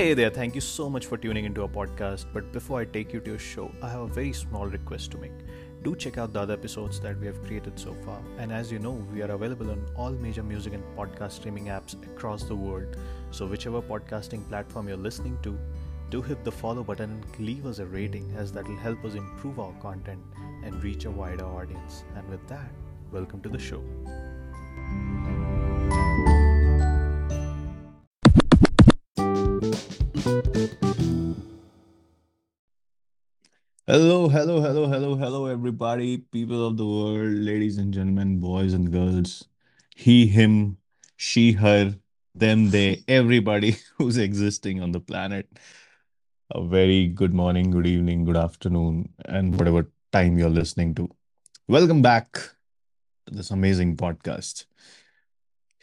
Hey there, thank you so much for tuning into our podcast. But before I take you to your show, I have a very small request to make. Do check out the other episodes that we have created so far. And as you know, we are available on all major music and podcast streaming apps across the world. So, whichever podcasting platform you're listening to, do hit the follow button and leave us a rating, as that will help us improve our content and reach a wider audience. And with that, welcome to the show. Hello, hello, hello, hello, hello, everybody, people of the world, ladies and gentlemen, boys and girls, he, him, she, her, them, they, everybody who's existing on the planet. A very good morning, good evening, good afternoon, and whatever time you're listening to. Welcome back to this amazing podcast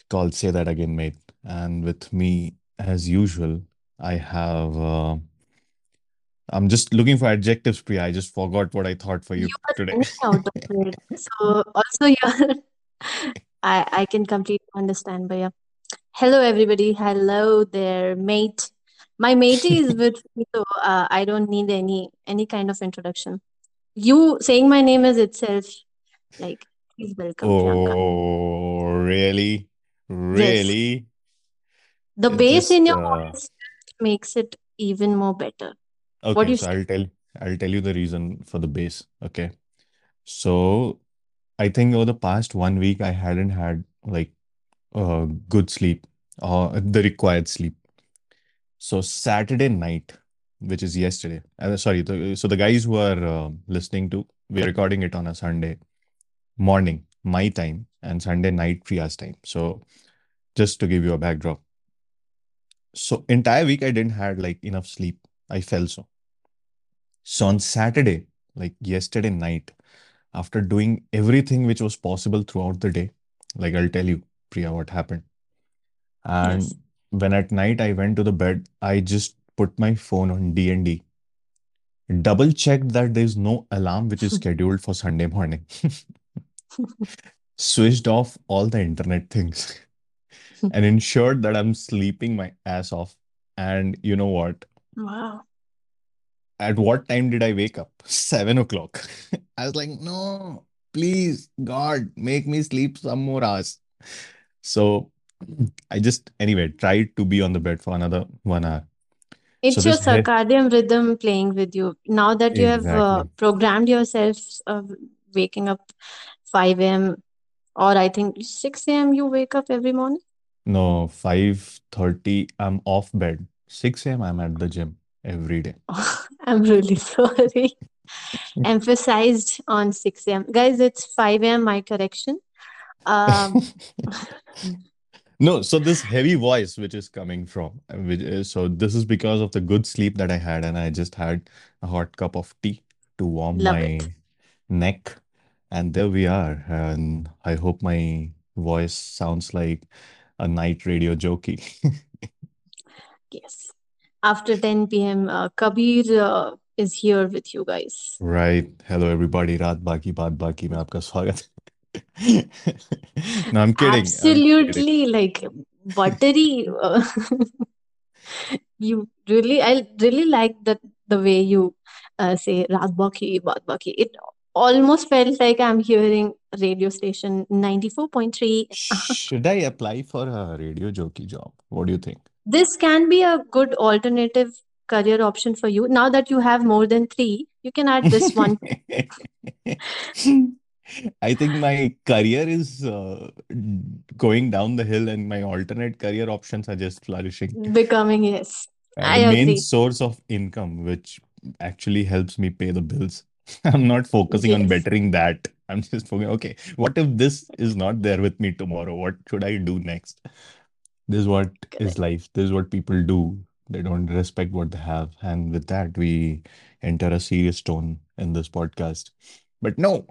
called Say That Again, Mate. And with me, as usual, I have. Uh, I'm just looking for adjectives, Priya. I just forgot what I thought for you You today. out of it. So also you're I I can completely understand, but yeah. Hello everybody. Hello there, mate. My matey is with me, so uh, I don't need any any kind of introduction. You saying my name is itself like please welcome Priyanka. Oh, really? Yes. Really? The It's bass in your uh voice makes it even more better. What do okay, you so? I'll tell I'll tell you the reason for the base. Okay. So I think over the past one week I hadn't had like uh good sleep or the required sleep. So Saturday night, which is yesterday, uh, sorry, the, so the guys who are uh, listening to, we're recording it on a Sunday morning, my time, and Sunday night, Priya's time. So just to give you a backdrop. So entire week I didn't had like enough sleep. I felt so. So on Saturday, like yesterday night, after doing everything which was possible throughout the day, like I'll tell you, Priya, what happened. Yes. And when at night I went to the bed, I just put my phone on D&D, double checked that there's no alarm which is scheduled for Sunday morning, switched off all the internet things, and ensured that I'm sleeping my ass off. And you know what? Wow. At what time did I wake up? Seven o'clock. I was like, no, please, God, make me sleep some more hours. So I just, anyway, tried to be on the bed for another one hour. So It's your this he circadian rhythm playing with you. Now that you have uh, programmed yourself uh, waking up 5 a.m. or I think 6 a.m. you wake up every morning. No, 5:30, I'm off bed. 6 a.m. I'm at the gym every day. I'm really sorry. Emphasized on 6 a.m. Guys, it's 5 a.m. My correction. Um, No, so this heavy voice which is coming from, uh, which is, so this is because of the good sleep that I had, and I just had a hot cup of tea to warm love it. my neck, and there we are. And I hope my voice sounds like a night radio jockey. Yes after 10 p.m. Uh, Kabir uh, is here with you guys. Right. Hello, everybody. Raat Baki Baat Baki mein aapka swagat. no, I'm kidding. Absolutely, I'm kidding. like buttery. You really, I really like that the way you uh, say Raat Baki Baat Baki. It almost felt like I'm hearing radio station 94.3. Should I apply for a radio jockey job? What do you think? This can be a good alternative career option for you. Now that you have more than three, you can add this one. I think my career is uh, going down the hill, and my alternate career options are just flourishing. Becoming, yes. Uh, I main agree. source of income, which actually helps me pay the bills. I'm not focusing on bettering that. I'm just focusing, okay, what if this is not there with me tomorrow? What should I do next? This is what is correct. life. This is what people do. They don't respect what they have. And with that, we enter a serious tone in this podcast. But no,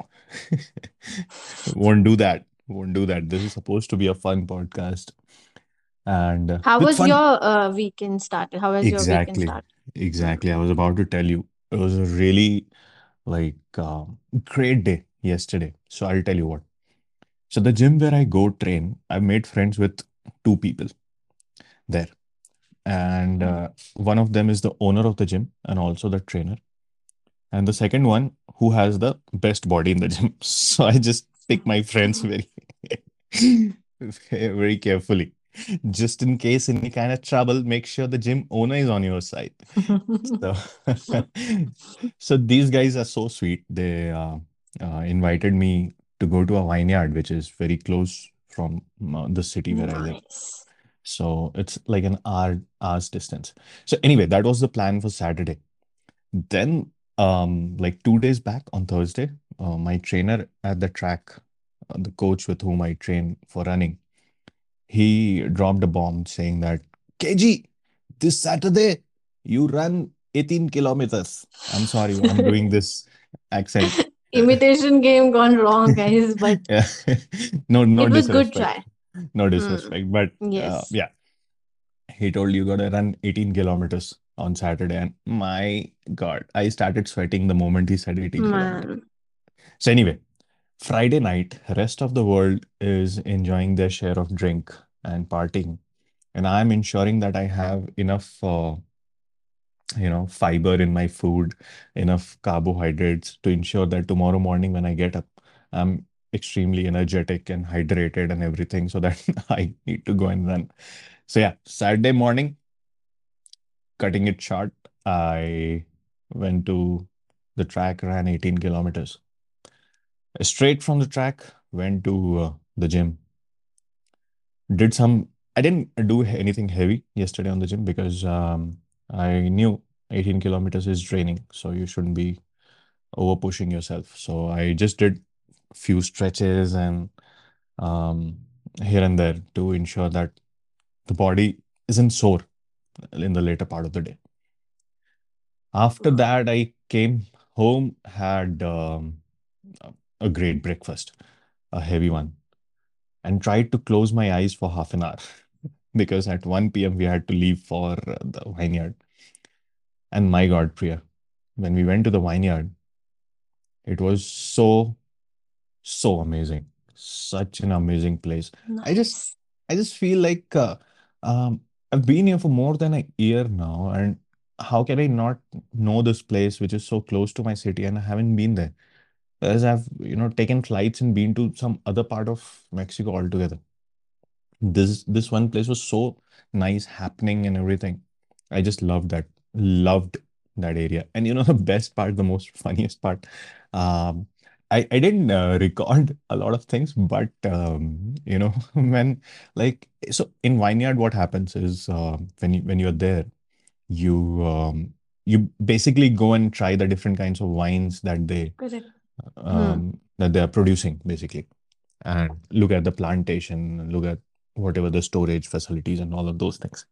won't do that. Won't do that. This is supposed to be a fun podcast and uh, How was fun. your uh, weekend started? How has your weekend Exactly. started? Exactly. I was about to tell you. It was a really like uh, great day yesterday. So I'll tell you what. So the gym where I go train, I made friends with two people there. and uh, one of them is the owner of the gym and also the trainer, and the second one who has the best body in the gym. So I just pick my friends very, very carefully, just in case any kind of trouble. Make sure the gym owner is on your side. So, so these guys are so sweet. They uh, uh, invited me to go to a vineyard, which is very close from uh, the city where I live. So it's like an hour hour's distance. So anyway, that was the plan for Saturday. Then, um, like two days back on Thursday, uh, my trainer at the track, uh, the coach with whom I train for running, he dropped a bomb saying that, KG, this Saturday you run 18 kilometers. I'm sorry, I'm doing this accent. Imitation game gone wrong, guys, but Yeah. No, no it was good try. No Mm, disrespect. But uh, yes, yeah, he told you gotta run 18 kilometers on Saturday. And my God, I started sweating the moment he said 18 kilometers. So anyway, Friday night, rest of the world is enjoying their share of drink and partying. And I'm ensuring that I have enough uh, you know, fiber in my food, enough carbohydrates to ensure that tomorrow morning when I get up, I'm extremely energetic and hydrated and everything so that I need to go and run. So yeah, Saturday morning, cutting it short, I went to the track, ran 18 kilometers. Straight from the track, went to uh, the gym. Did some, I didn't do anything heavy yesterday on the gym because um, I knew 18 kilometers is draining, so you shouldn't be over pushing yourself. So I just did few stretches and um, here and there to ensure that the body isn't sore in the later part of the day. After that, I came home, had um, a a great breakfast, a heavy one, and tried to close my eyes for half an hour because at 1 p.m. we had to leave for the vineyard. And my God, Priya, when we went to the vineyard, it was so so amazing such an amazing place i just i just feel like uh, um i've been here for more than a year now and how can i not know this place which is so close to my city and i haven't been there whereas i've you know taken flights and been to some other part of mexico altogether this this one place was so nice happening and everything i just loved that loved that area and you know the best part the most funniest part um i i didn't uh, record a lot of things but um you know when like so in vineyard what happens is uh, when you when you're there you um you basically go and try the different kinds of wines that they Correct. Hmm. um that they are producing basically and look at the plantation, look at whatever the storage facilities and all of those things.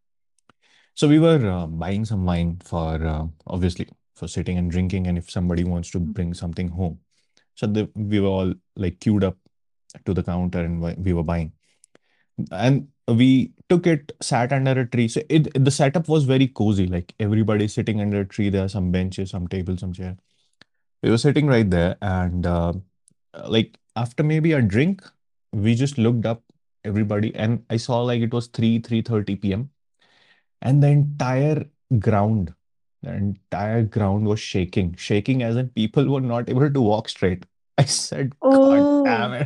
So we were uh, buying some wine for uh, obviously for sitting and drinking, and if somebody wants to bring something home. So the, we were all like queued up to the counter and we were buying. And we took it, sat under a tree. So it the setup was very cozy, like everybody sitting under a tree. There are some benches, some tables, some chairs. We were sitting right there, and uh, like after maybe a drink, we just looked up everybody, and I saw like it was 3, 3:30 p.m. and the entire ground, the entire ground was shaking, shaking as in people were not able to walk straight. I said, God damn Oh,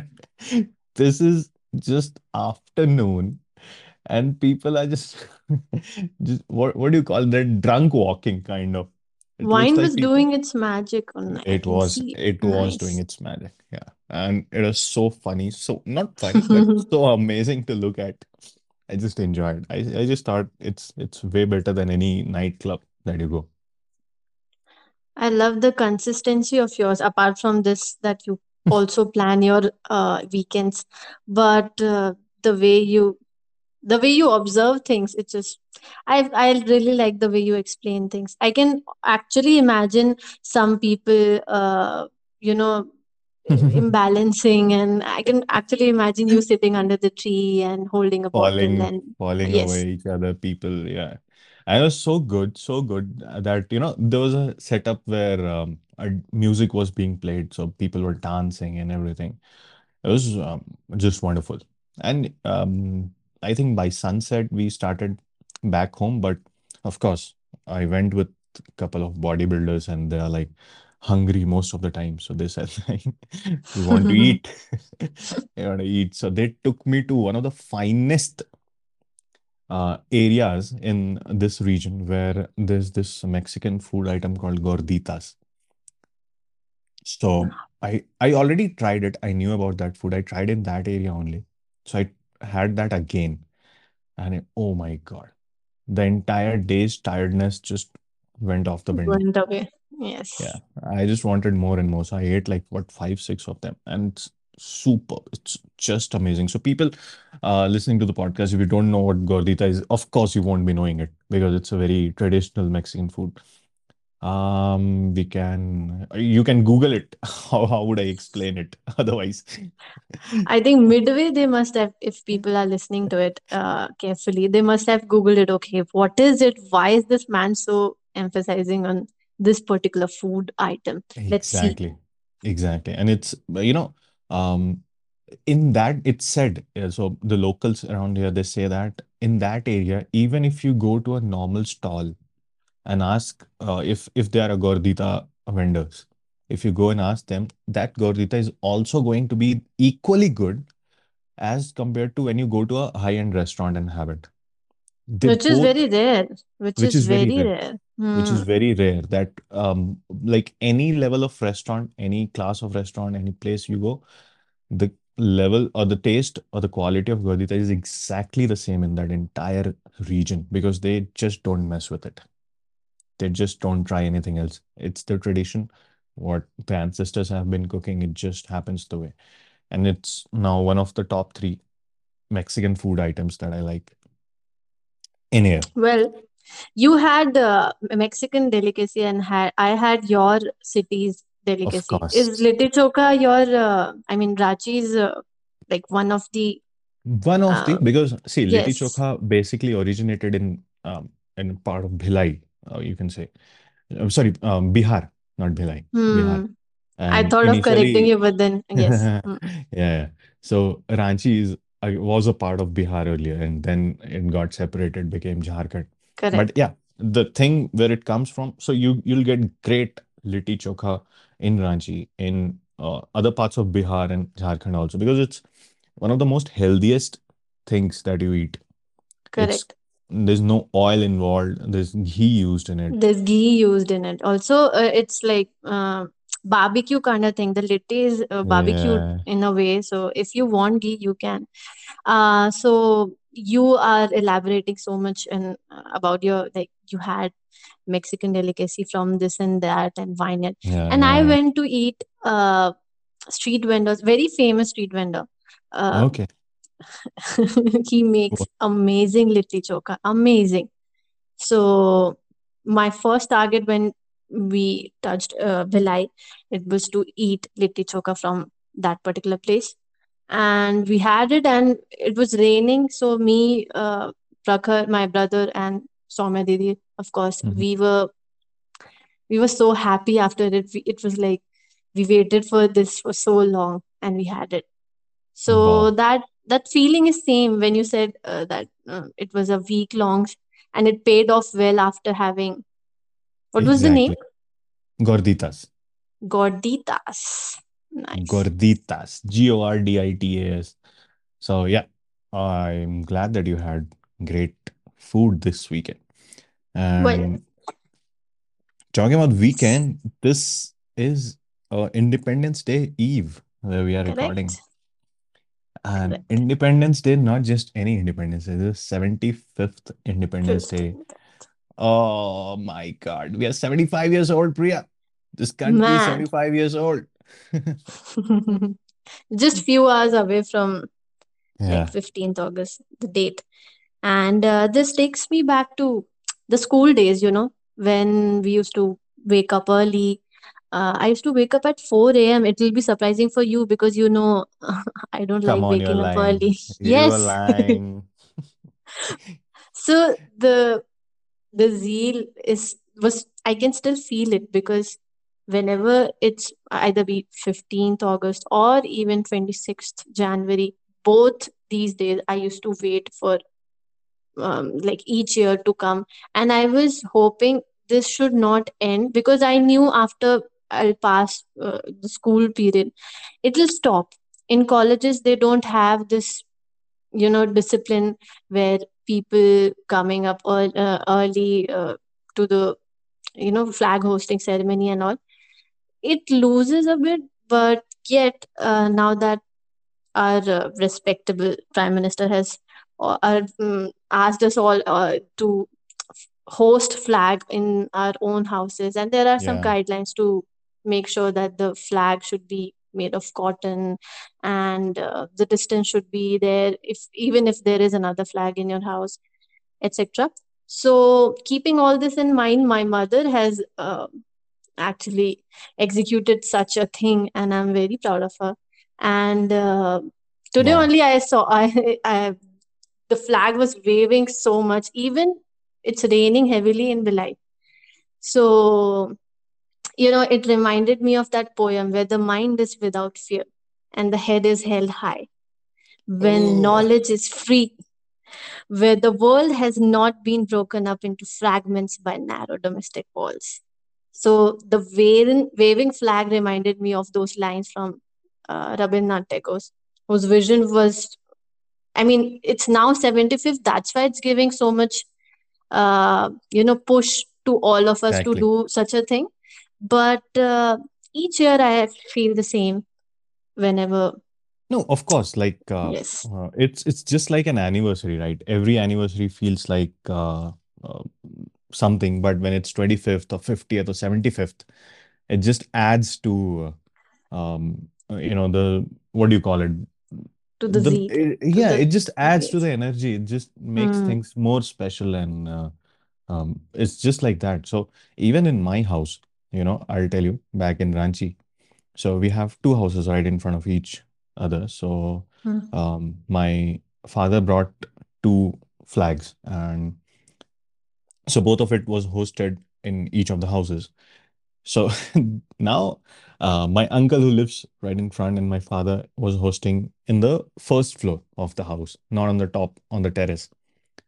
it. This is just afternoon and people are just just what what do you call that drunk walking kind of. It wine like was people doing its magic on it was it was doing its magic, yeah. And it was so funny, so not funny, but so amazing to look at. I just enjoyed. I I just thought it's it's way better than any nightclub that you go. I love the consistency of yours, apart from this, that you also plan your uh, weekends. But uh, the way you the way you observe things, it just I I really like the way you explain things. I can actually imagine some people uh, you know imbalancing and I can actually imagine you sitting under the tree and holding a bottle Falling, and falling over yes. each other, people. Yeah. And it was so good, so good uh, that, you know, there was a setup where um, a music was being played, so people were dancing and everything. It was um, just wonderful. And um, I think by sunset, we started. back home. But of course, I went with a couple of bodybuilders and they are like hungry most of the time. So they said, like, we want to eat. We want to eat. So they took me to one of the finest uh, areas in this region where there's this Mexican food item called gorditas. So I I already tried it. I knew about that food. I tried in that area only. So I had that again. And it- oh my God. The entire day's tiredness just went off the window. Went away. Yeah. Yes. I just wanted more and more. So I ate like what five, six of them. And it's super. It's just amazing. So people uh listening to the podcast, if you don't know what gordita is, of course you won't be knowing it because it's a very traditional Mexican food. Um, we can you can Google it. How how would I explain it otherwise? I think midway they must have, if people are listening to it uh, carefully, they must have Googled it. Okay, what is it? Why is this man so emphasizing on this particular food item? Let's see. Exactly. Exactly. And it's you know, um in that it's said uh, so the locals around here they say that in that area even if you go to a normal stall and ask uh, if if they are a gordita vendors if you go and ask them that gordita is also going to be equally good as compared to when you go to a high-end restaurant and have it they Which is very rare. Which which is is very very rare rare. which is Hmm. very rare that um like any level of restaurant any class of restaurant any place you go the level or the taste or the quality of gordita is exactly the same in that entire region because they just don't mess with it they just don't try anything else it's the tradition what the ancestors have been cooking it just happens the way and it's now one of the top three mexican food items that i like in here Well, you had uh, Mexican delicacy, and had I had your city's delicacy. Is Litti Choka your? Uh, I mean, Ranchi's uh, like one of the. One of the Uh, because see, Litti yes. Chokha basically originated in um in part of Bhilai, uh, you can say. i'm sorry, um, Bihar, not Bhilai, Bihar. Hmm. I And thought of correcting you, but then yes. yeah, Hmm. yeah. So Ranchi is uh, was a part of Bihar earlier, and then it got separated, became Jharkhand. But yeah, the thing where it comes from, so you you'll get great Litti Chokha in Ranchi, in uh, other parts of Bihar and Jharkhand also, because it's one of the most healthiest things that you eat. It's Correct. there's no oil involved, there's ghee used in it. There's ghee used in it. Also, uh, it's like uh, barbecue kind of thing. The litti is uh, barbecued Yeah, in a way. So if you want ghee, you can. Uh, so you are elaborating so much and uh, about your like you had Mexican delicacy from this and that and vineyard. yeah, And I went to eat uh street vendors, very famous street vendor. Uh, Okay. he makes amazing litti choka, amazing. So my first target when we touched uh, Bhilai, it was to eat litti choka from that particular place and we had it and it was raining so me uh, Prakhar, my brother and Soumya Didi of course Mhm. we were we were so happy after it we, it was like we waited for this for so long and we had it so Wow. that that feeling is same when you said uh, that uh, it was a week long and it paid off well after having what was the name Gorditas. gorditas nice Gorditas. G-O-R-D-I-T-A-S. So yeah, I'm glad that you had great food this weekend. well talking about weekend, this is uh, Independence Day Eve where we are recording. correct And correct Independence Day, not just any Independence Day, the 75th Independence Day. Oh my God. We are 75 years old, Priya. This country is 75 years old. just few hours away from like 15th august the date. And uh, this takes me back to the school days you know when we used to wake up early. Uh, i used to wake up at 4 a.m it will be surprising for you because you know i don't come like waking up lying. early. Yes. so the the zeal is was i can still feel it because whenever it's either be 15th august or even 26th january both these days i used to wait for um, like each year to come. And i was hoping this should not end because i knew after i'll pass uh, the school period it will stop. In colleges they don't have this you know discipline where people coming up early, uh, early uh, to the you know flag hosting ceremony and all it loses a bit but yet uh, now that our uh, respectable prime minister has uh, uh, mm, asked us all uh, to host flag in our own houses and there are some Yeah. guidelines to make sure that the flag should be made of cotton and uh, the distance should be there if even if there is another flag in your house etc so keeping all this in mind my mother has uh, actually executed such a thing and i'm very proud of her. And uh, today Wow. only i saw I, I the flag was waving so much. Even it's raining heavily in Bhilai. so you know it reminded me of that poem where the mind is without fear and the head is held high. When Oh, knowledge is free where the world has not been broken up into fragments by narrow domestic walls so the waving, waving flag reminded me of those lines from uh, Rabindranath Tagore's, whose vision was, I mean, it's now 75th. That's why it's giving so much, uh, you know, push to all of us to do such a thing. But uh, each year I feel the same whenever, No, of course, like uh, yes, uh, it's it's just like an anniversary, right? Every anniversary feels like uh, uh, something, but when it's 25th or 50th or 75th, it just adds to um you know the what do you call it? to the The Z, it, to yeah, the, it just adds to the energy. It just makes Hmm. things more special and uh, um it's just like that. So even in my house, you know, I'll tell you back in Ranchi. So we have two houses right in front of each other. So Hmm. um, my father brought two flags, and so both of it was hosted in each of the houses. So now uh, my uncle who lives right in front and my father was hosting in the first floor of the house, not on the top on the terrace.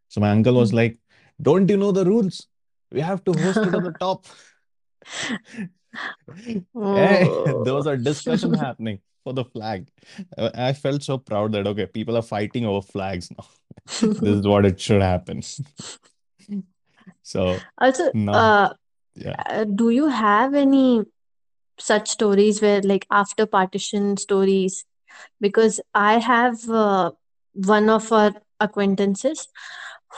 So my uncle was Hmm. like, "Don't you know the rules? We have to host it on the top." Eh, there oh. was a discussion happening for the flag. Uh, I felt so proud that okay, people are fighting over flags now. This is what it should happen. So also, no, uh, yeah. uh, do you have any such stories where like after partition stories? Because i have uh, one of our acquaintances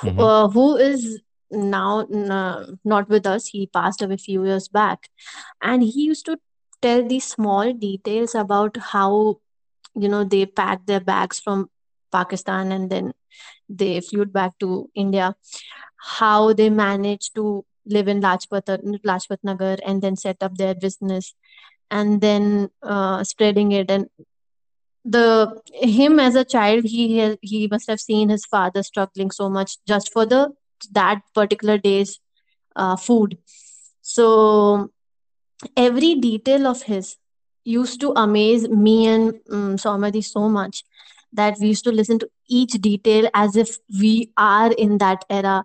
who, hmm uh, who is now n- uh, not with us. He passed away a few years back. And he used to tell these small details about how you know they packed their bags from pakistan and then they flew back to india how they managed to live in Lajpat, Lajpat Nagar and then set up their business and then uh, spreading it. And the him as a child he he must have seen his father struggling so much just for the that particular day's uh, food. So every detail of his used to amaze me and um, so much that we used to listen to each detail as if we are in that era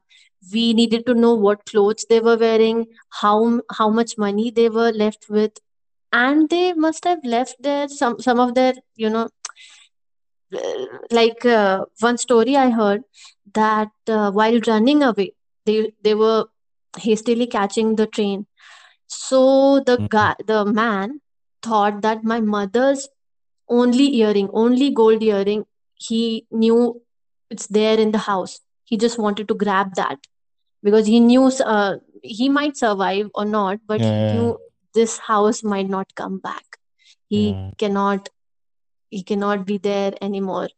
we needed to know what clothes they were wearing how how much money they were left with. And they must have left their some some of their you know uh, like uh, one story i heard that uh, while running away they they were hastily catching the train. So the hmm guy the man thought that my mother's only earring only gold earring he knew it's there in the house he just wanted to grab that because he knew uh, he might survive or not but he Yeah, knew this house might not come back. He yeah, cannot he cannot be there anymore.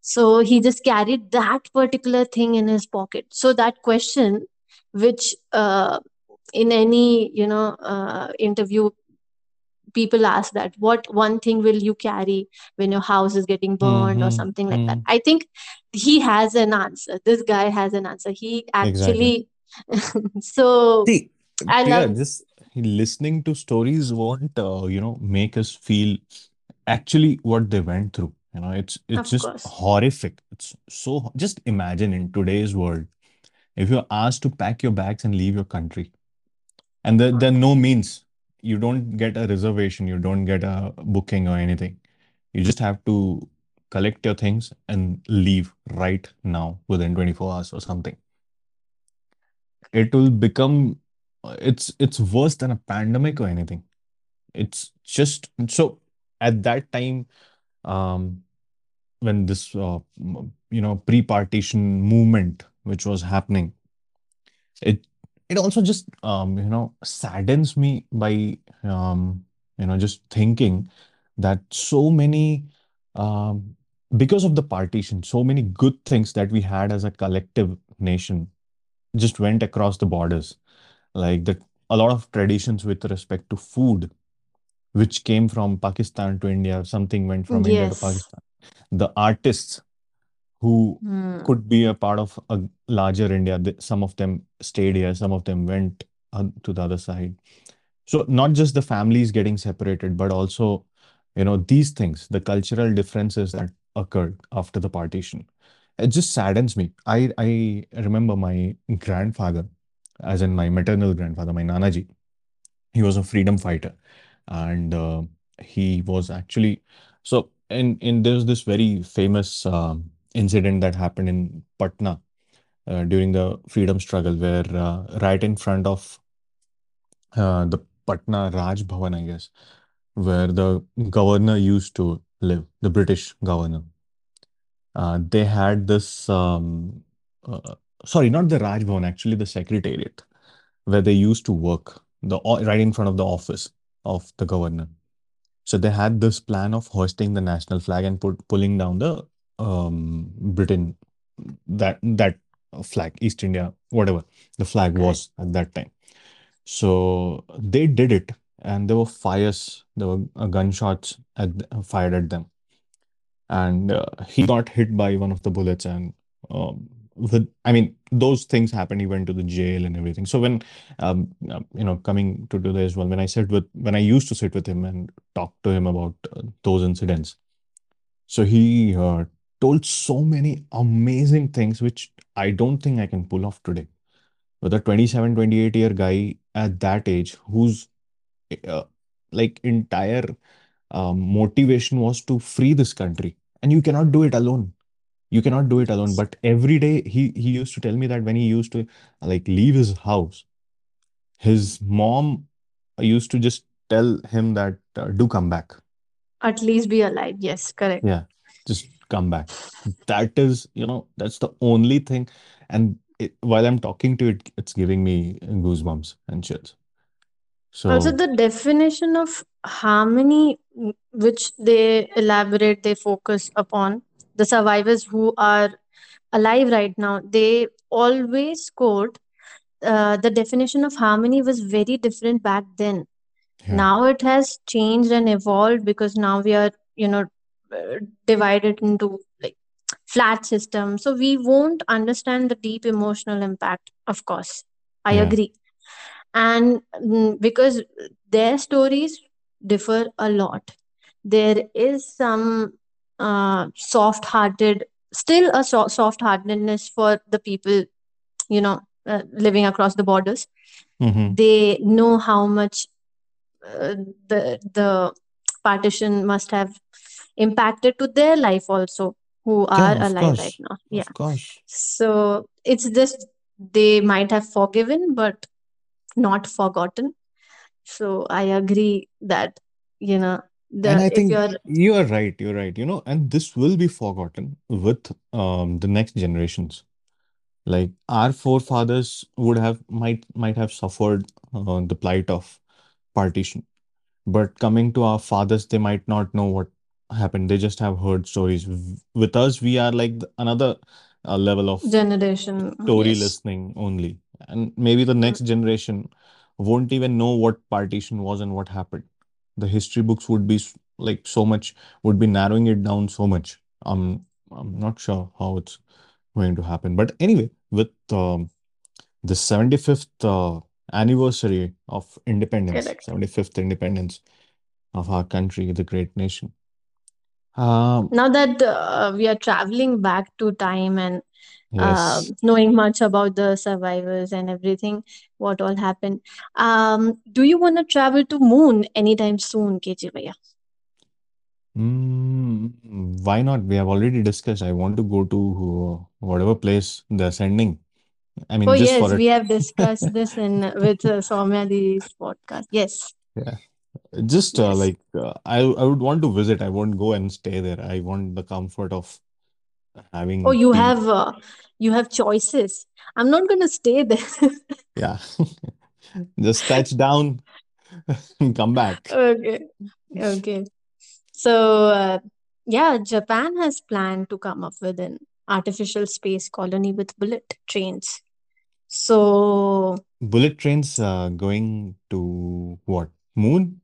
So he just carried that particular thing in his pocket. So that question which uh, in any you know uh, interview people ask that what one thing will you carry when your house is getting burned or hmm something like that hmm i think he has an answer this guy has an answer he Exactly. actually so See, i Priya, love just listening to stories won't, uh, you know, make us feel actually what they went through. You know, it's it's Of just course. horrific. It's so just imagine in today's world, if you're asked to pack your bags and leave your country, and there, there are no means, you don't get a reservation, you don't get a booking or anything. You just have to collect your things and leave right now within 24 hours or something. It will become it's it's worse than a pandemic or anything. It's just so at that time, um, when this uh, you know pre-partition movement which was happening it it also just um, you know saddens me by um, you know just thinking that so many um, because of the partition so many good things that we had as a collective nation just went across the borders. Like that a lot of traditions with respect to food which came from Pakistan to India something went from India to Pakistan. The artists who Hmm. could be a part of a larger India. Th- Some of them stayed here, some of them went uh, to the other side. So not just the families getting separated, but also, you know, these things, the cultural differences that occurred after the partition. It just saddens me. I I remember my grandfather, as in my maternal grandfather, my Nanaji. He was a freedom fighter, and uh, he was actually so. In in there's this very famous um, incident that happened in Patna uh, during the freedom struggle, where uh, right in front of uh, the Patna Raj Bhavan, I guess, where the governor used to live, the British governor, uh, they had this. Um, uh, sorry, not the Raj Bhavan, actually the secretariat, where they used to work, the right in front of the office of the governor. So they had this plan of hoisting the national flag and put pulling down the um, Britain that that flag, East India, whatever the flag Correct. was at that time. So they did it, and there were fires, there were uh, gunshots at, fired at them, and uh, he got hit by one of the bullets, and um, with I mean those things happened. He went to the jail and everything. So when um, uh, you know coming to today as well, when I sit with when I used to sit with him and talk to him about uh, those incidents, so he uh, told so many amazing things which I don't think I can pull off today. With a 27, 28 year guy at that age whose uh, like entire um, motivation was to free this country. And you cannot do it alone. You cannot do it alone. But every day he he used to tell me that when he used to like leave his house his mom used to just tell him that uh, do come back. At least be alive. Yes, correct. yeah. Just come back. That is you know that's the only thing. And it, while i'm talking to it it's giving me goosebumps and chills. So Also, the definition of harmony, which they elaborate, they focus upon the survivors who are alive right now, they always quote uh, the definition of harmony was very different back then. yeah. Now it has changed and evolved because now we are, you know, uh, divided into like flat system. So we won't understand the deep emotional impact, of course. I yeah. agree. And mm, because their stories differ a lot. There is some uh, soft hearted still a so- soft heartedness for the people you know uh, living across the borders. Hmm they know how much uh, the the partition must have impacted to their life also who are of alive right now. Yeah. of course. So it's just they might have forgiven but not forgotten. So I agree that you know And I think you're you are right, you're right, you know, and this will be forgotten with um, the next generations. Like our forefathers would have might might have suffered uh, the plight of partition, but coming to our fathers, they might not know what happened. They just have heard stories. W- With us, we are like the, another uh, level of generation, story yes, listening only. And maybe the Mm, next generation won't even know what partition was and what happened. The history books would be s- like so much, would be narrowing it down so much. Um, I'm not sure how it's going to happen. But anyway, with um, the 75th uh, anniversary of independence, correct. 75th independence of our country, the great nation, Um, Now that uh, we are traveling back to time and uh, knowing much about the survivors and everything, what all happened, um, do you want to travel to moon anytime soon, KG Bhaiya? Mm, why not? We have already discussed. I want to go to uh, whatever place they're sending. I Oh mean, just yes, for we have discussed this in with uh, Soumya podcast. Yes, Yeah. Just uh, yes. like uh, I, I would want to visit. I won't go and stay there. I want the comfort of Oh, having oh you peace. have uh, you have choices. I'm not gonna stay there. Yeah. Just touch down and come back. okay, okay. So uh, yeah, Japan has planned to come up with an artificial space colony with bullet trains. So Bullet trains uh, going to what? Moon?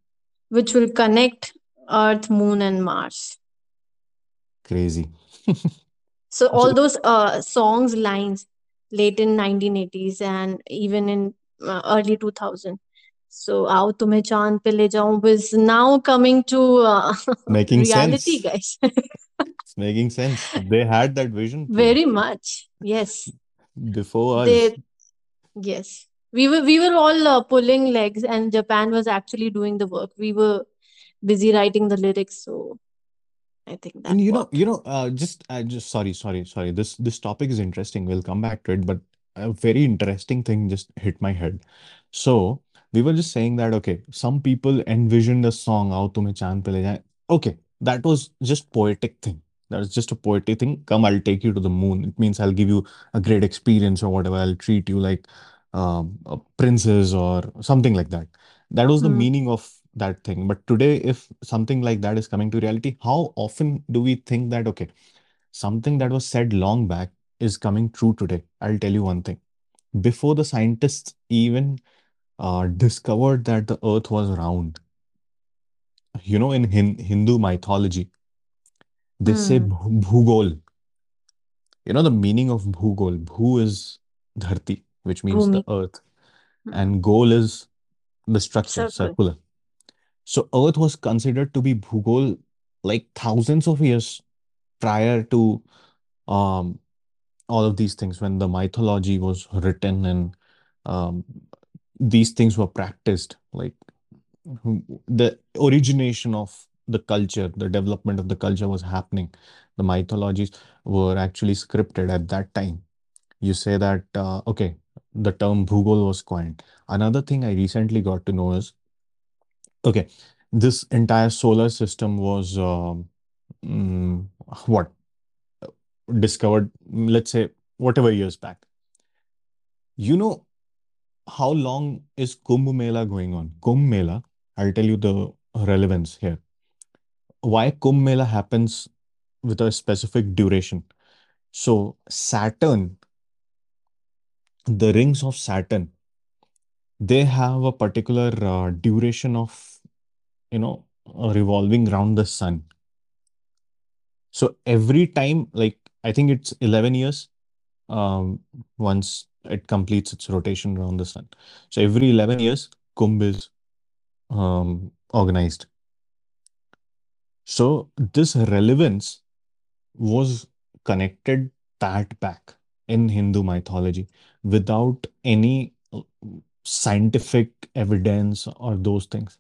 which will connect Earth, Moon, and Mars. Crazy. So all So those uh, songs lines late in 1980s and even in uh, early 2000. So आओ तुम्हें चांद पे ले जाऊं was now coming to uh, making reality, sense. guys. It's making sense. They had that vision too Very much. Yes. before us. They yes. We were we were all uh, pulling legs and Japan was actually doing the work. We were busy writing the lyrics, so I think that And you know, you know, uh, just, uh, just sorry, sorry, sorry. This this topic is interesting. We'll come back to it, but a very interesting thing just hit my head. So we were just saying that okay, some people envisioned a song "Aao tumhe chand pe le jaye." Okay, that was just poetic thing. That was just a poetic thing. Come, I'll take you to the moon. It means I'll give you a great experience or whatever. I'll treat you like um, a princess or something like that. That was the Hmm. meaning of that thing. But today, if something like that is coming to reality, how often do we think that, okay, something that was said long back is coming true today? I'll tell you one thing. Before the scientists even uh, discovered that the earth was round, you know, in Hin Hindu mythology, they say Hmm. bhu- bhugol. You know, the meaning of bhugol. Bhu is dharti, which means the Bhumi. earth, Hmm. and gol is the structure, Circle. circular. So Earth was considered to be Bhugol like thousands of years prior to um, all of these things when the mythology was written and um, these things were practiced. Like the origination of the culture, the development of the culture was happening. The mythologies were actually scripted at that time. You say that, uh, okay, the term Bhugol was coined. Another thing I recently got to know is Okay, this entire solar system was mm, what discovered, let's say, whatever years back. You know how long is Kumbh Mela going on? Kumbh Mela, I'll tell you the relevance here. Why Kumbh Mela happens with a specific duration. So Saturn, the rings of Saturn, they have a particular uh, duration of, you know, revolving around the sun. So every time, like I think it's 11 years um, once it completes its rotation around the sun. So every 11 years, Kumbh is um, organized. So this relevance was connected that back in Hindu mythology without any uh, scientific evidence or those things.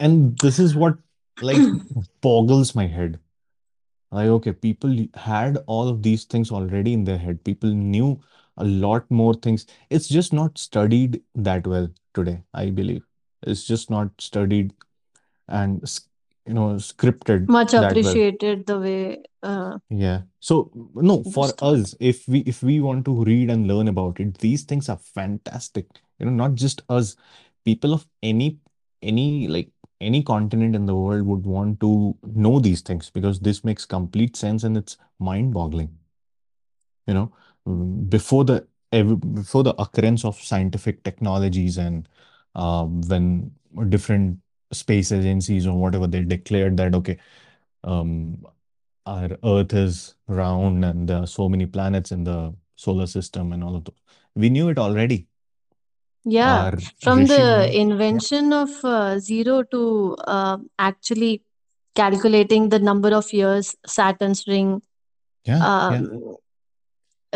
And this is what like boggles my head. Like, okay, people had all of these things already in their head. People knew a lot more things. It's just not studied that well today, I believe. It's just not studied and, you know, scripted Much that well. appreciated the way uh, Yeah. So, no, for us, if we if we want to read and learn about it, these things are fantastic. You know, not just us, people of any any like any continent in the world would want to know these things because this makes complete sense and it's mind-boggling. You know, before the before the occurrence of scientific technologies and um, when different space agencies or whatever they declared that okay, um, our Earth is round and there are so many planets in the solar system and all of those. We knew it already. Yeah, Our from Rishi the Muni. Yeah. invention of uh, zero to uh, actually calculating the number of years Saturn's ring Yeah, yeah.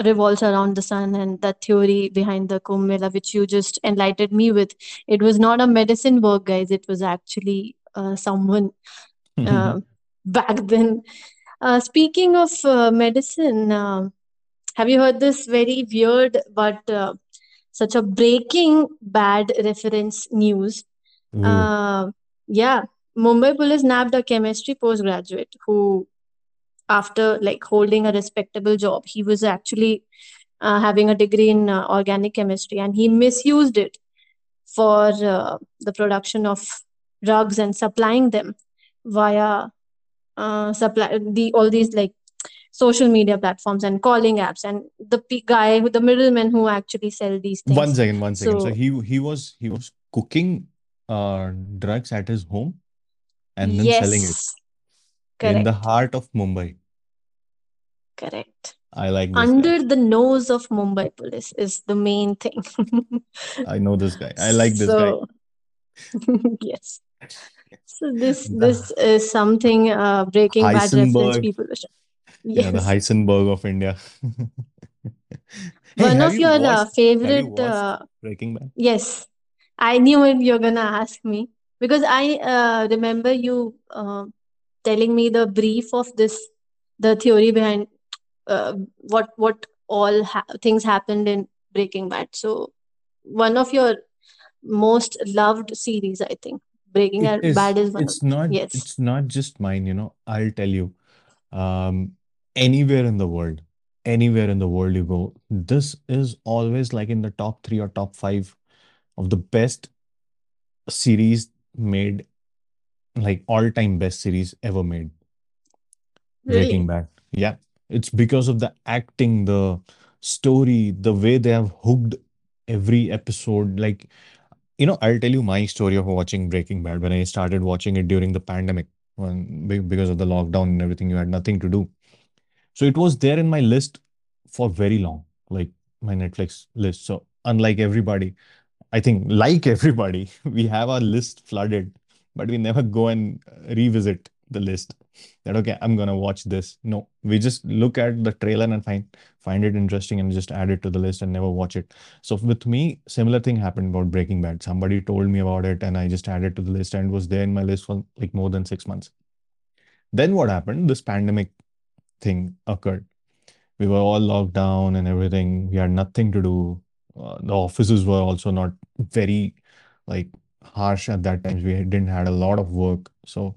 Revolves around the sun and the theory behind the Kumbh Mela, which you just enlightened me with. It was not a medicine work, guys. It was actually uh, someone uh, back then. Uh, speaking of uh, medicine, uh, have you heard this very weird but uh, such a breaking bad reference news? Uh, yeah, Mumbai police nabbed a chemistry postgraduate who after like holding a respectable job. He was actually uh, having a degree in uh, organic chemistry and he misused it for uh, the production of drugs and supplying them via uh, supply the all these like social media platforms and calling apps and the p- guy the middleman who actually sell these one things second, one second. So so he he was he was cooking uh drugs at his home and then selling it. Yes in the correct heart of Mumbai. correct I like this guy. under the nose of mumbai police is the main thing I know this guy. I like this guy. so yes So this The this is something uh, Breaking Bad reference Heisenberg. people wish. Yeah, the Yes, Heisenberg of India. Hey, one have of you your uh, watched have you favorite. watched Uh, Breaking Bad? yes, I knew it. You're gonna ask me because I uh, remember you uh, telling me the brief of this, the theory behind uh, what what all ha- things happened in Breaking Bad. So one of your most loved series, I think. Breaking It is. Bad is one of not yes, it's not just mine, you know. I'll tell you. Um, anywhere in the world, anywhere in the world you go, this is always like in the top three or top five of the best series made, like all-time best series ever made. Breaking. Bad. Yeah. It's because of the acting, the story, the way they have hooked every episode. Like, you know, I'll tell you my story of watching Breaking Bad when I started watching it during the pandemic, when because of the lockdown and everything, you had nothing to do. So it was there in my list for very long, like my Netflix list. So unlike everybody, I think, like everybody, we have our list flooded, but we never go and uh, revisit the list. That okay, I'm gonna watch this. No, we just look at the trailer and find find it interesting and just add it to the list and never watch it. So with me, similar thing happened about Breaking Bad. Somebody told me about it and I just added to the list and was there in my list for like more than six months. Then what happened? This pandemic thing occurred we were all locked down and everything. We had nothing to do. Uh, the offices were also not very like harsh at that time. We didn't had a lot of work, so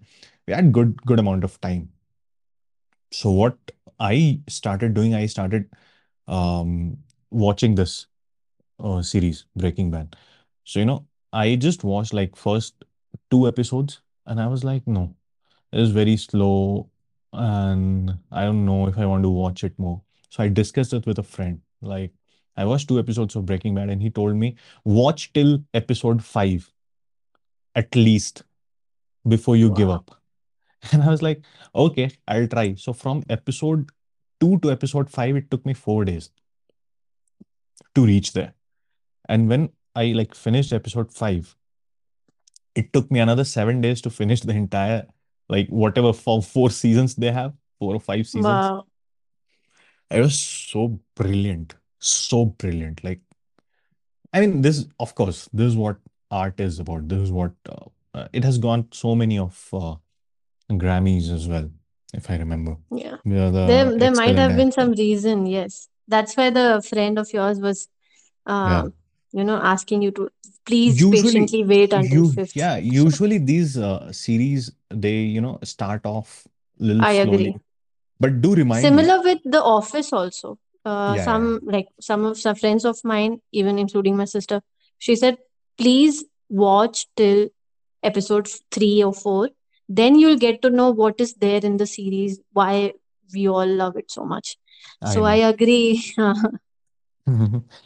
we had good good amount of time. So what I started doing, I started um, watching this uh, series, Breaking Bad. So you know, I just watched like first two episodes, and I was like, no, it is very slow, and I don't know if I want to watch it more. So I discussed it with a friend. Like, I watched two episodes of Breaking Bad, and he told me, watch till episode five at least before you give up. And I was like, okay, I'll try. So from episode two to episode five, it took me four days to reach there. And when I like finished episode five, it took me another seven days to finish the entire like whatever for four seasons they have, four or five seasons. Wow. It was so brilliant, so brilliant. Like, I mean, this, of course, this is what art is about. This is what uh, uh, it has gone so many of uh, Grammys as well, if I remember. Yeah. Yeah, the There, there might have been some reason, yes. That's why the friend of yours was, Yeah. um, you know, asking you to please Usually, patiently wait until you, fifth. yeah, usually these uh, series, they, you know, start off little I slowly, agree. but do remind me. Similar with The Office also. Uh, Yeah, yeah, some like some of some friends of mine, even including my sister, she said, please watch till episode three or four. Then you'll get to know what is there in the series, why we all love it so much. I So I agree.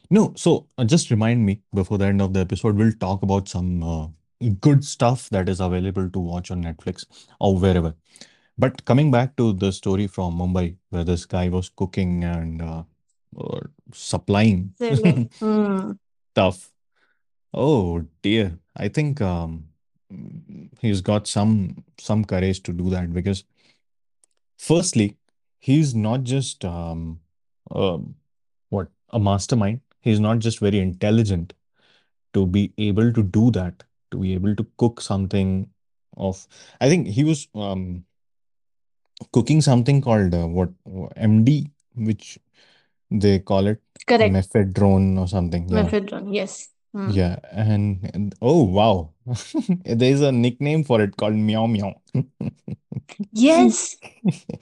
No, so uh, just remind me before the end of the episode, we'll talk about some uh, good stuff that is available to watch on Netflix or wherever. But coming back to the story from Mumbai, where this guy was cooking and uh, supplying. Hmm. stuff. Oh dear. I think um, he's got some some courage to do that because firstly, he's not just um, um what a mastermind. He's not just very intelligent to be able to do that, to be able to cook something of. I think he was um, cooking something called uh, what MD, which they call it Correct. mephedrone or something. Yeah, Mephedrone. Yes. Hmm. yeah, and, and oh wow, there's a nickname for it called Meow Meow. Yes.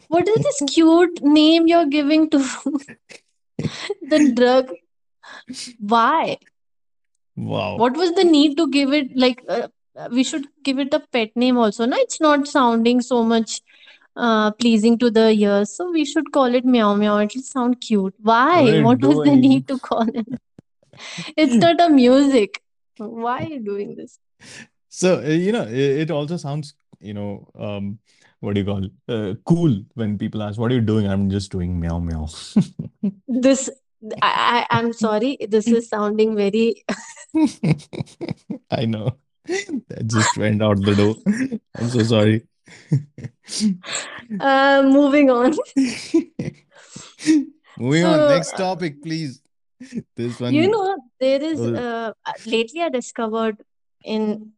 What is this cute name you're giving to the drug? Why? Wow. What was the need to give it like uh, we should give it a pet name also? No, it's not sounding so much uh, pleasing to the ears. So we should call it meow meow. It'll sound cute. Why? are What was the need to call it? It's not a music. Why are you doing this? So, uh, you know, it, it also sounds, you know, um, what do you call uh, cool when people ask, "What are you doing?" I'm just doing meow meow. This I, I I'm sorry. This is sounding very I know. That just went out the door. I'm so sorry. uh moving on. Moving on, next topic, please. This you know there is uh, lately I discovered in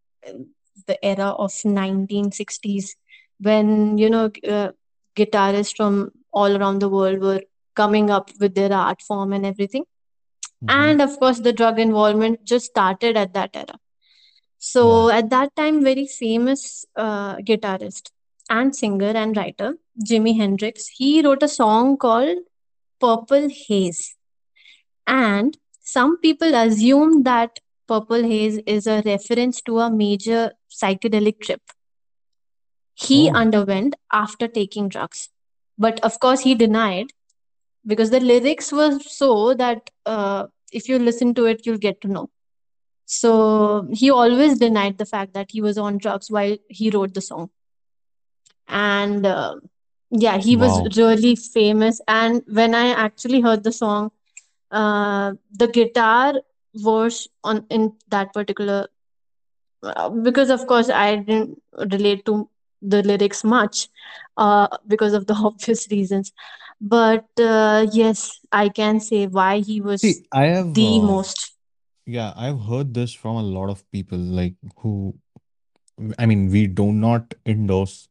the era of 1960s when you know uh, guitarists from all around the world were coming up with their art form and everything mhm. and of course the drug involvement just started at that era Yeah. so at that time very famous uh, guitarist and singer and writer jimi hendrix he wrote a song called purple haze and some people assume that purple haze is a reference to a major psychedelic trip. He Oh, underwent after taking drugs. But of course he denied because the lyrics were so that uh, if you listen to it you'll get to know. So he always denied the fact that he was on drugs while he wrote the song. And uh, yeah, he was really famous. And when I actually heard the song, uh, the guitar verse on in that particular, uh, because of course I didn't relate to the lyrics much, uh, because of the obvious reasons. But uh, yes, I can say why he was See, I have, the uh, most. yeah, I've heard this from a lot of people, like who, I mean, we do not endorse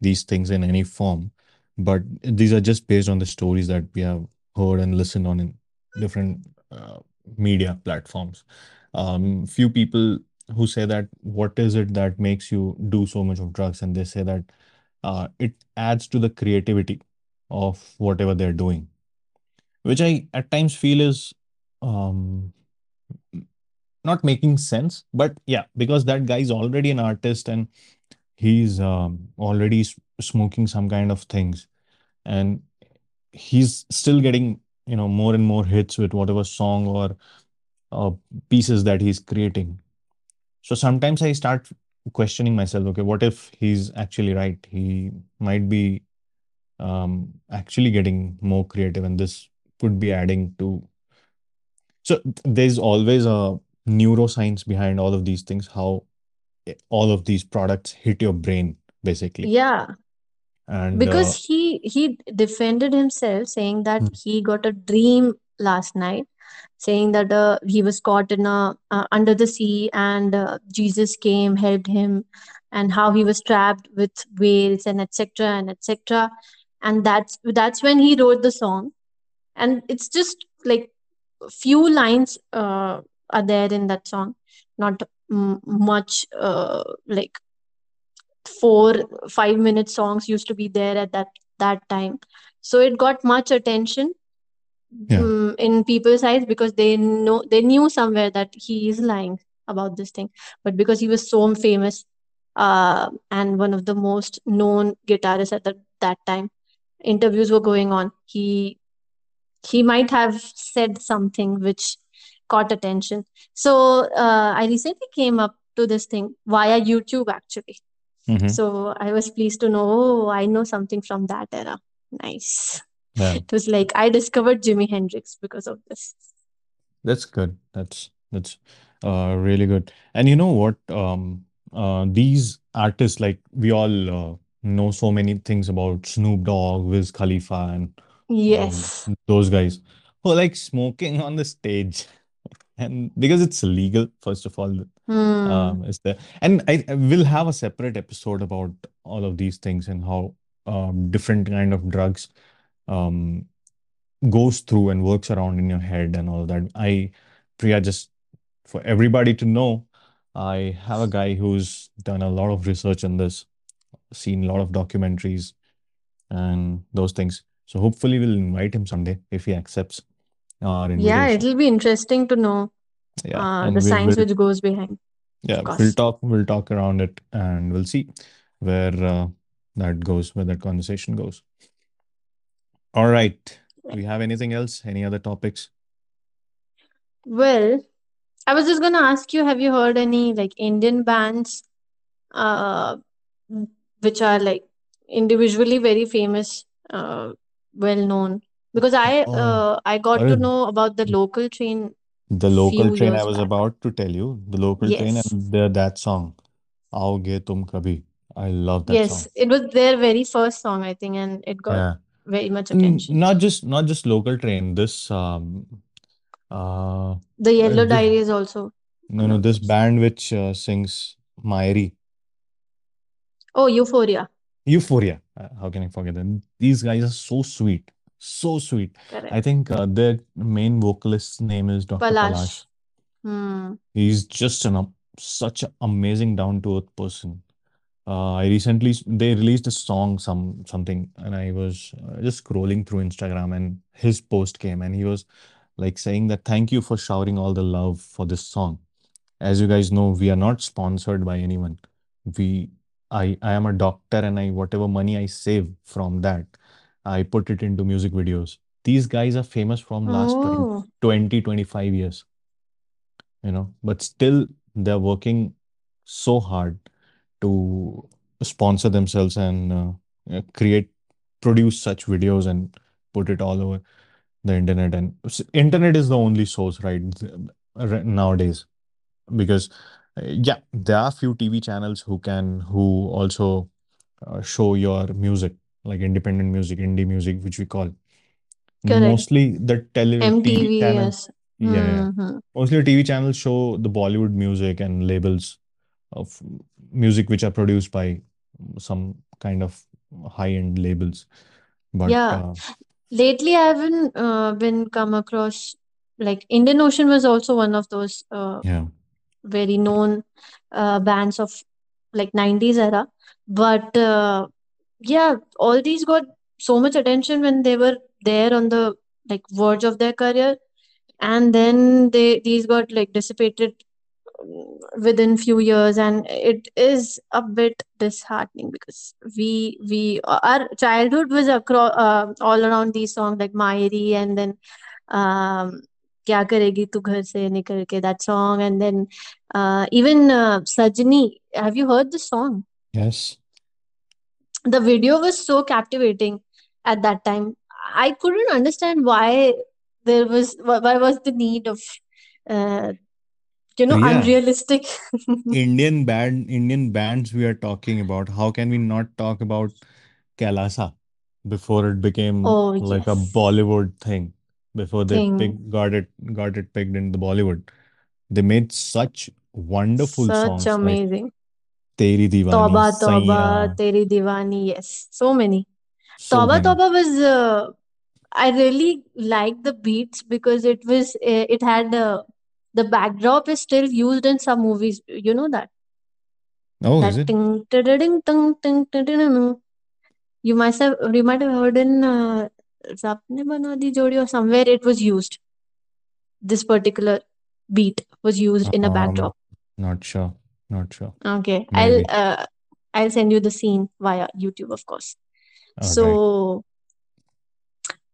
these things in any form, but these are just based on the stories that we have heard and listened on in different uh, media platforms. Um, few people who say that what is it that makes you do so much of drugs, and they say that uh, it adds to the creativity of whatever they're doing, which I at times feel is um, not making sense. But yeah, because that guy is already an artist and he's um, already smoking some kind of things and he's still getting you know more and more hits with whatever song or uh, pieces that he's creating. So sometimes i start questioning myself okay what if he's actually right? He might be um, actually getting more creative and this could be adding to. So there's always a neuroscience behind all of these things how eh, all of these products hit your brain basically. Yeah, and because uh, he he defended himself saying that Hmm. he got a dream last night saying that uh, he was caught in a uh, under the sea and uh, jesus came helped him and how he was trapped with whales and etc and etc and that's that's when he wrote the song. And it's just like few lines uh, are there in that song. Not mm, much uh, like four five minute songs used to be there at that that time. So it got much attention yeah. um, in people's eyes because they know they knew somewhere that he is lying about this thing. But because he was so famous uh, and one of the most known guitarists at the, that time interviews were going on he he might have said something which caught attention. So uh, i recently came up to this thing via youtube actually hmm so I was pleased to know, oh, I know something from that era. Nice. yeah It was like I discovered Jimi Hendrix because of this. That's good. That's that's uh really good. And you know what? Um, uh, these artists, like we all uh, know so many things about Snoop Dogg, Wiz Khalifa, and um, Yes. those guys who like smoking on the stage. And because it's illegal, first of all, Hmm. um, is there. And I, I will have a separate episode about all of these things and how um, different kind of drugs um, goes through and works around in your head and all that. I, Priya, just for everybody to know, I have a guy who's done a lot of research on this, seen a lot of documentaries and those things. So hopefully we'll invite him someday if he accepts our Yeah, it'll be interesting to know Yeah, uh, the and we science will which goes behind, yeah, we'll talk we'll talk around it and we'll see where uh, that goes, where that conversation goes. All right. Do you have anything else? Any other topics? Well, I was just gonna ask you, have you heard any like Indian bands uh which are like individually very famous, uh well known? Because I Oh, uh I got to know about the local train the local few train I years was back. about to tell you, the local train Yes. and the, that song, Aoge Tum Kabhi. I love that song Yes, it was their very first song, I think, and it got Yeah. very much attention. not just not just local train. This um uh, uh The Yellow this Diary is also no no this band which uh, sings Mairi. Oh, Euphoria. Euphoria. Uh, how can I forget them? These guys are so sweet. So sweet. I think uh, their main vocalist's name is Dr. Palash. Palash. Hmm. He's just an such an amazing down-to-earth person. Uh, I recently they released a song, some something, and I was uh, just scrolling through Instagram, and his post came, and he was like saying that thank you for showering all the love for this song. As you guys know, we are not sponsored by anyone. We, I, I am a doctor, and I whatever money I save from that, I put it into music videos. These guys are famous from last twenty Oh, 20 25 years you know but still they're working so hard to sponsor themselves and uh, uh, create produce such videos and put it all over the internet. And internet is the only source right nowadays. Because uh, yeah there are few tv channels who can who also uh, show your music like independent music indie music which we call correct. Mostly the tele TV MTV, channel. yes. Yeah, yeah. hmm Mostly TV channels show the Bollywood music and labels of music which are produced by some kind of high-end labels. But Yeah. uh, Lately, I haven't uh, been come across like Indian Ocean was also one of those uh, yeah, very known uh, bands of like 90s era. But uh, yeah, all these got so much attention when they were there on the like verge of their career, and then they these got like dissipated mm, within few years. And it is a bit disheartening because we we our childhood was across uh, all around these songs like Mayri and then um kya karegi tu ghar se nikal ke that song. And then uh, even uh, Sajni have you heard the song? Yes the video was so captivating at that time I couldn't understand why there was why was the need of uh, you know Priya, unrealistic Indian band, Indian bands we are talking about. How can we not talk about Kailasa before it became Oh, like a. Bollywood thing? Before they Thing. pick, got it got it picked in the Bollywood. They made such wonderful Such songs amazing. Teri Diwani, Tauba, Saiya, Teri Diwani. Yes, so many. so Tauba many. Tauba was. Uh, I really liked the beats because it was. Uh, it had. Uh, the backdrop is still used in some movies. You know that. Oh, is That it? ting ting ting ting ting. You must have. You might have heard in. Uh, Rab Ne Bana Di Jodi or somewhere it was used. This particular beat was used in a Um, backdrop. not sure. Not sure. Okay, I'll uh, I'll send you the scene via YouTube, of course. All right. So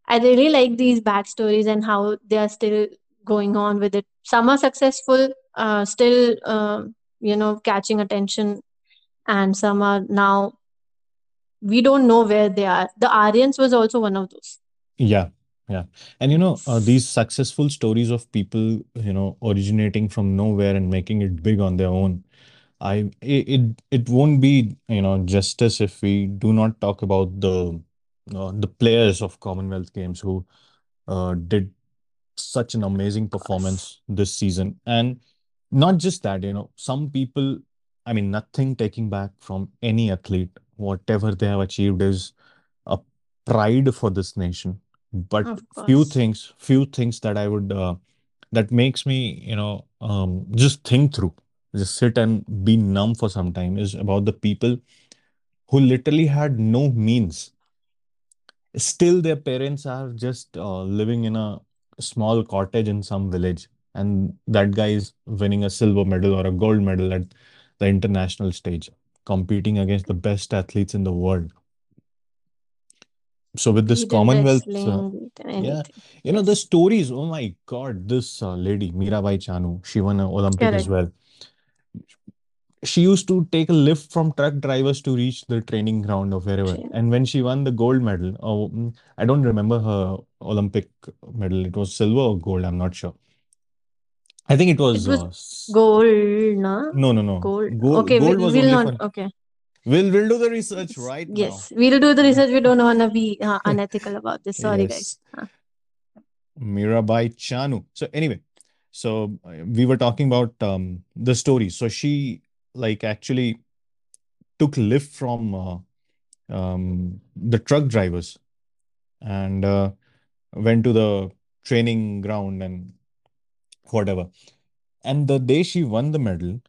I really like these backstories and how they are still going on with it. Some are successful, uh, still, um, you know, catching attention, and some are now we don't know where they are. The Aryans was also one of those. Yeah. Yeah. And you know, uh, these successful stories of people, you know, originating from nowhere and making it big on their own. I it, it it won't be you know justice if we do not talk about the uh, the players of Commonwealth Games who uh, did such an amazing performance this season. And not just that, you know, some people, I mean, nothing taking back from any athlete, whatever they have achieved is a pride for this nation. But few things, few things that I would, uh, that makes me, you know, um, just think through, just sit and be numb for some time is about the people who literally had no means Still, their parents are just uh, living in a small cottage in some village, and that guy is winning a silver medal or a gold medal at the international stage, competing against the best athletes in the world. So, with this in Commonwealth, uh, wrestling, be it in yeah, you know, the stories, oh my God, this uh, lady, Mirabai Chanu, she won an Olympic as well. she used to take a lift from truck drivers to reach the training ground or wherever. Train. And when she won the gold medal, oh, mm, I don't remember her Olympic medal. It was silver or gold. I'm not sure. I think it It was was uh, gold, na? no, no, no. Gold. Gold. Okay, we, Gold was we'll not. Okay. We'll we'll do the research Yes, right now. yes. We'll do the research. We don't want to be uh, unethical about this. Sorry, guys. Yes, Huh. Mirabai Chanu. So anyway, so uh, we were talking about um the story. So she like actually took lift from uh, um the truck drivers and uh, went to the training ground and whatever. And the day she won the medal,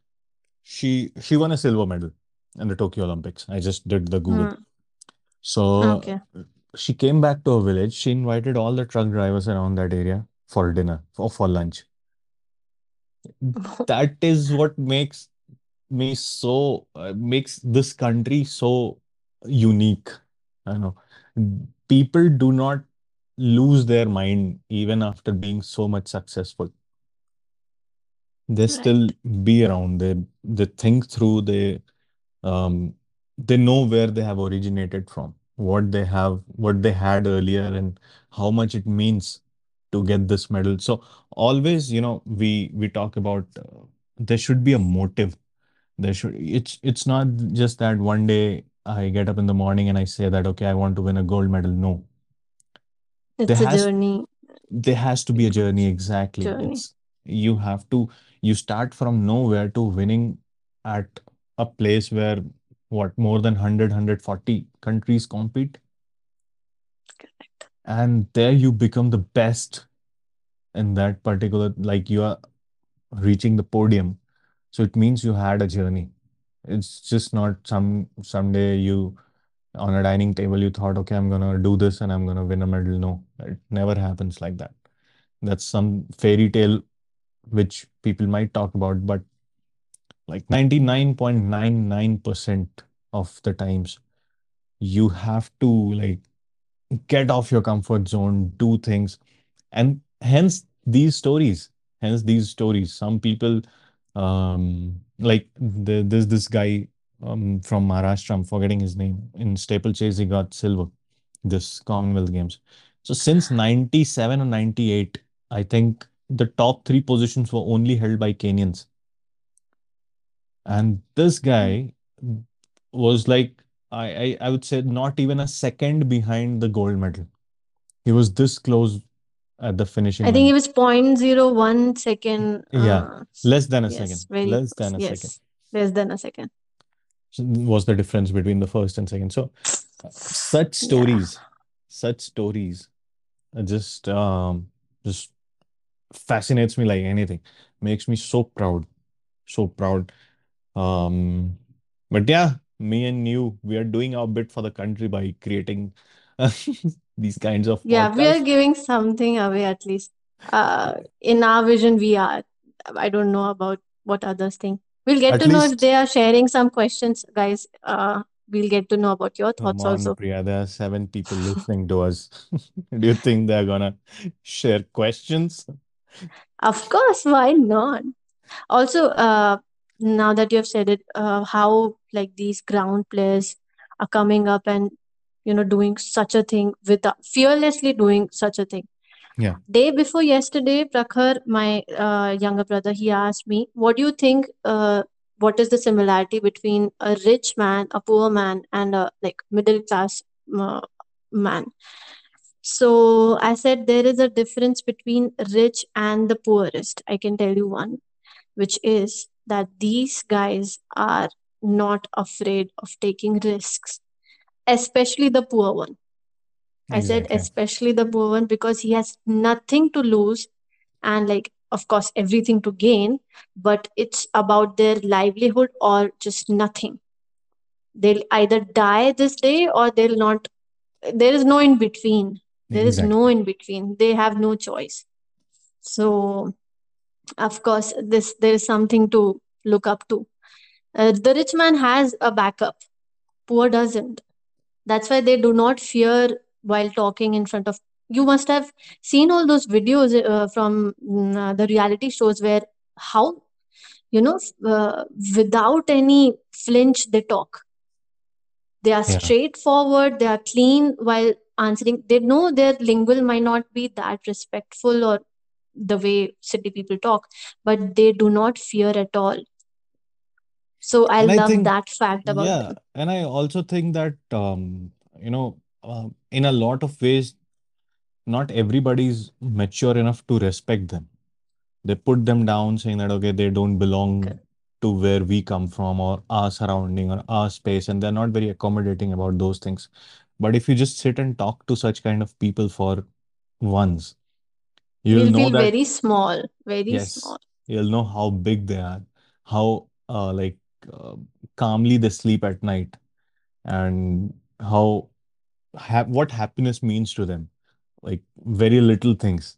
she she won a silver medal in the Tokyo Olympics. I just did the Google. Hmm. So Okay. she came back to her village. She invited all the truck drivers around that area for dinner or for lunch. That is what makes me so uh, makes this country so unique. I know people do not lose their mind even after being so much successful. they still be around they they think through they um they know where they have originated from what they have what they had earlier and how much it means to get this medal. So always you know we we talk about uh, there should be a motive. There should it's it's not just that one day I get up in the morning and I say that okay I want to win a gold medal. No. There It's a has journey. there has to be a journey exactly. Journey. it's you have to you start from nowhere to winning at a place where what more than 100 countries compete? Correct. and there you become the best in that particular like you are reaching the podium. So it means you had a journey. It's just not some someday you on a dining table you thought okay i'm gonna do this and i'm gonna win a medal. No it never happens like that. That's some fairy tale which people might talk about, but like 99.99% of the times you have to like get off your comfort zone, do things, and hence these stories. Hence these stories. Some people um like the, there's this guy um from Maharashtra, I'm forgetting his name. In steeplechase, he got silver this Commonwealth Games. So since 97 or 98, I think the top three positions were only held by Kenyans. And this Mm. guy was like, I, I, I would say not even a second behind the gold medal. He was this close at the finishing I think it was point zero one second. Yeah, Uh, s- less than a yes, second. very Less than a second Yes, less than a second. was the difference between the first and second. So such Yeah. stories, such stories uh, just um just fascinates me like anything. Makes me so proud, so proud. Um, but yeah, me and you, we are doing our bit for the country by creating these kinds of Yeah, we are giving something away at least. Uh, in our vision, we are. I don't know about what others think. We'll get At to know if least, they are sharing some questions, guys. Uh, we'll get to know about your come thoughts on, also. Priya, there are seven people listening to us. Do you think they're gonna share questions? Of course, why not? Also, uh, now that you have said it, uh, how like these ground players are coming up and you know doing such a thing with fearlessly doing such a thing. Yeah. Day before yesterday, Prakhar, my uh, younger brother, he asked me, "What do you think? Uh, what is the similarity between a rich man a poor man and a like middle class uh, man so i said there is a difference between rich and the poorest i can tell you one which is that these guys are not afraid of taking risks especially the poor one I said especially the poor one because he has nothing to lose and like of course everything to gain, but it's about their livelihood or just nothing. They'll either die this day or they'll not there is no in between. There is no in between. They have no choice. So of course this there is something to look up to. Uh, the rich man has a backup. Poor doesn't. That's why they do not fear while talking in front of. You must have seen all those videos uh, from mm, uh, the reality shows where how you know uh, without any flinch they talk. They are Yeah. straightforward. They are clean while answering. They know their lingual might not be that respectful or the way city people talk, but they do not fear at all. So I And I love think, that fact about yeah, them. and I also think that, um, you know, uh, in a lot of ways, not everybody's mature enough to respect them. They put them down, saying that, okay, they don't belong to where we come from or our surrounding or our space, and they're not very accommodating about those things. But if you just sit and talk to such kind of people for once, you'll We'll know feel that very small, very Yes, small. you'll know how big they are, how uh, like uh, calmly they sleep at night, and how ha what happiness means to them. Like very little things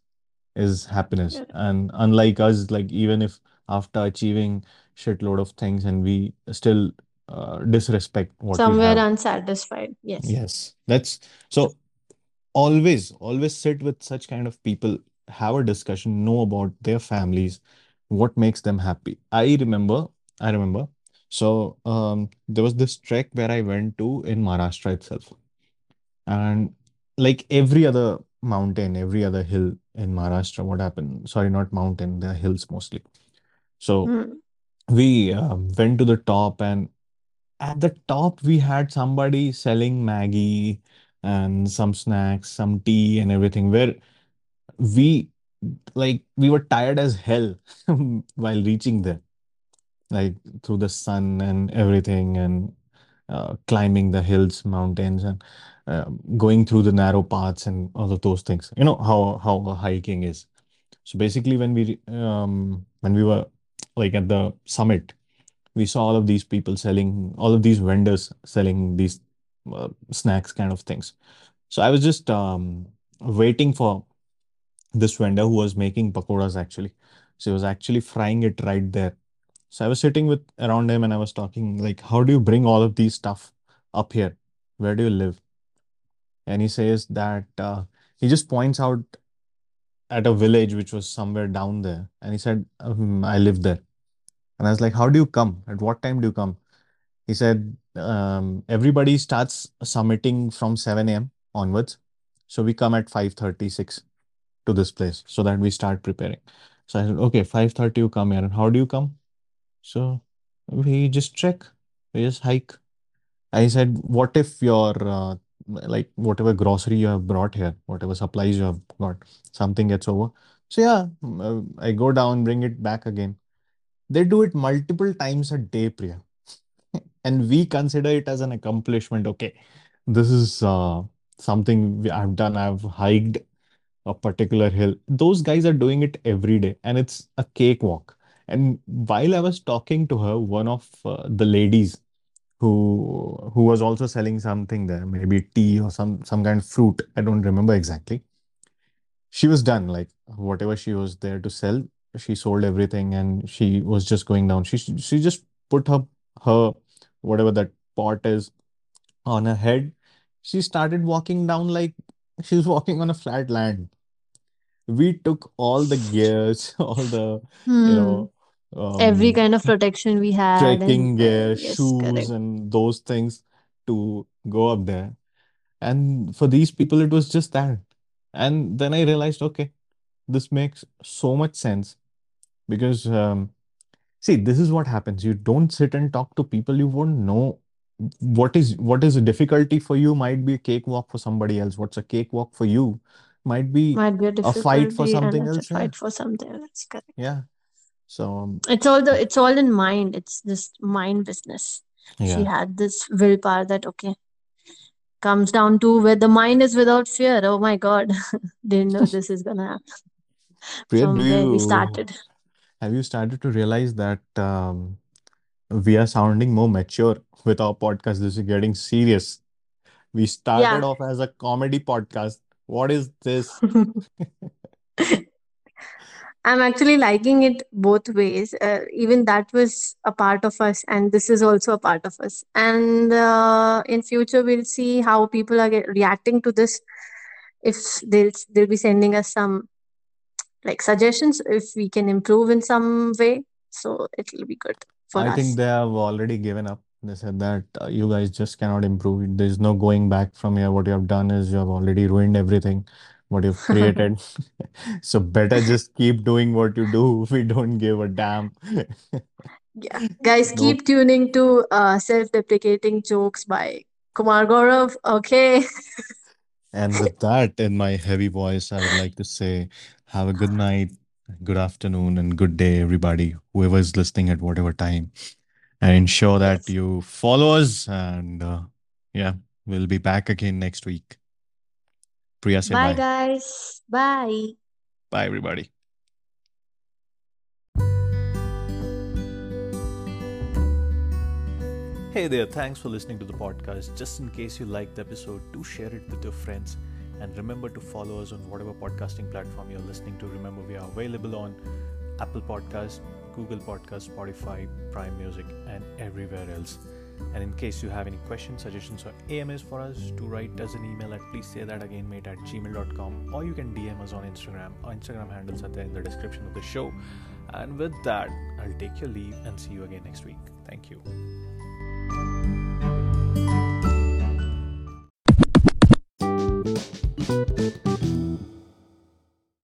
is happiness, and unlike us, like even if after achieving shitload of things and we still uh, disrespect what we Somewhere have. unsatisfied. Yes. Yes, that's so always always sit with such kind of people have a discussion know about their families what makes them happy. I remember i remember. So um there was this trek where i went to in maharashtra itself. And like every other mountain every other hill in maharashtra what happened? Sorry not mountain they're hills mostly. So Hmm. we uh, went to the top and at the top we had somebody selling Maggi and some snacks some tea and everything where we like we were tired as hell while reaching there. Like through the sun and everything and uh, climbing the hills mountains and uh, going through the narrow paths and all of those things. You know how how hiking is. So basically when we um when we were like at the summit we saw all of these people selling all of these vendors selling these uh, snacks kind of things. So i was just um waiting for this vendor who was making pakoras actually. So he was actually frying it right there. So I was sitting with around him and I was talking like, how do you bring all of these stuff up here? Where do you live? And he says that uh, he just points out at a village which was somewhere down there. And he said, um, I live there. And I was like, how do you come? At what time do you come? He said, um, everybody starts submitting from 7 a.m. onwards. So we come at 5:36 to this place so that we start preparing. So I said, okay, 5:30 you come here. And how do you come? So we just trek, we just hike. I said, what if your uh, like whatever grocery you have brought here, whatever supplies you have got, something gets over. So yeah, uh, I go down, bring it back again. They do it multiple times a day, Priya, and we consider it as an accomplishment. Okay, this is uh, something I've done. I've hiked a particular hill. Those guys are doing it every day, and it's a cakewalk. And while I was talking to her, one of uh, the ladies who who was also selling something there, maybe tea or some some kind of fruit, I don't remember exactly. She was done, like whatever she was there to sell, she sold everything, and she was just going down. She she just put her her whatever that pot is on her head. She started walking down like she was walking on a flat land we took all the gears, all the, you Hmm. know, Every um, kind of protection we had, and trekking uh, gear, yes, shoes, correct. and those things to go up there. And for these people, it was just that. And then I realized, okay, this makes so much sense because um, See, this is what happens. You don't sit and talk to people, you won't know what is what is a difficulty for you might be a cakewalk for somebody else. What's a cakewalk for you might be Might be a a fight for something else. Yeah. fight for something else. Correct. Yeah. So um, It's all the it's all in mind. It's this mind business. She had this willpower that okay comes down to where the mind is without fear. Oh my God, didn't know this is gonna happen. Priya, From do where we you started. have you started to realize that um, we are sounding more mature with our podcast? This is getting serious. We started Yeah. off as a comedy podcast. What is this? I'm actually liking it both ways. Uh, even that was a part of us, and this is also a part of us. And uh, in future, we'll see how people are get, reacting to this. If they'll they'll be sending us some like suggestions, if we can improve in some way, so it'll be good for I think they have already given up. They said that uh, you guys just cannot improve it. There's no going back from here. What you have done is you have already ruined everything, what you've created. So better just keep doing what you do. We don't give a damn. Yeah, guys, No, keep tuning to uh, self-deprecating jokes by Kumar Gaurav. Okay. and with that in my heavy voice, I would like to say, have a good night, good afternoon, and good day, everybody, whoever is listening at whatever time. And ensure that Yes. you follow us. And uh, yeah, we'll be back again next week. Priya, say Bye, bye. guys. Bye. Bye, everybody. Hey there, thanks for listening to the podcast. Just in case you liked the episode, do share it with your friends. And remember to follow us on whatever podcasting platform you're listening to. Remember, we are available on Apple Podcast, Google Podcast, Spotify, Prime Music, and everywhere else. And in case you have any questions, suggestions, or AMAs for us, do write us an email at please say that again, mate, at gmail.com, or you can DM us on Instagram. Our Instagram handles are there in the description of the show. And with that, I'll take your leave and see you again next week. Thank you.